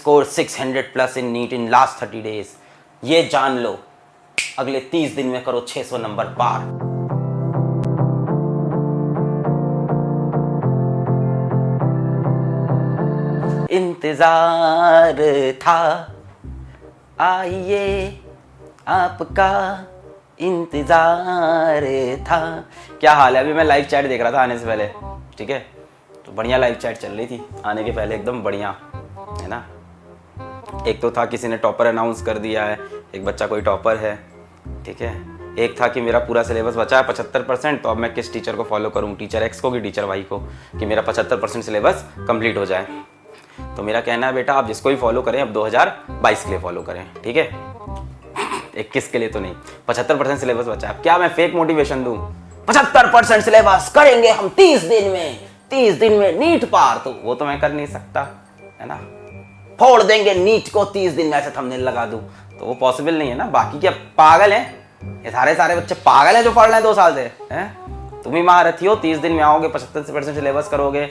Score 600 plus in NEET in last 30 days ये जान लो, अगले 30 दिन में करो 600 नंबर पार। इंतज़ार था, आइए आपका इंतज़ार था। क्या हाल है? अभी मैं लाइव चैट देख रहा था आने से पहले, ठीक है? तो बढ़िया लाइव चैट चल रही थी, आने के पहले एकदम बढ़िया, है ना? एक तो था किसी ने टॉपर अनाउंस कर दिया है, एक बच्चा कोई टॉपर है, ठीक है? एक था कि मेरा पूरा सिलेबस बचा है पचहत्तर परसेंट तो अब मैं किस टीचर को फॉलो करूँ? टीचर एक्स को कि टीचर वाई को? कि मेरा पचहत्तर परसेंट सिलेबस कंप्लीट हो जाए। तो मेरा कहना है, बेटा, आप जिसको भी फॉलो करें, अब 2022 के लिए फॉलो करें, ठीक है? इक्कीस के लिए तो नहीं, पचहत्तर परसेंट सिलेबस बचा है। क्या मैं फेक मोटिवेशन दूँ? पचहत्तर परसेंट सिलेबस करेंगे हम तीस दिन में, तीस दिन में नीट पार तो वो तो मैं कर नहीं सकता, है ना? फोड़ देंगे नीट को तीस दिन में ऐसे लगा दू। तो वो पॉसिबल नहीं है ना। बाकी क्या पागल है? ये सारे सारे बच्चे पागल है जो पढ़ रहे हैं दो साल से, हैं? तुम ही महारथी हो, तीस दिन में आओगे, पचहत्तर परसेंट सिलेबस करोगे।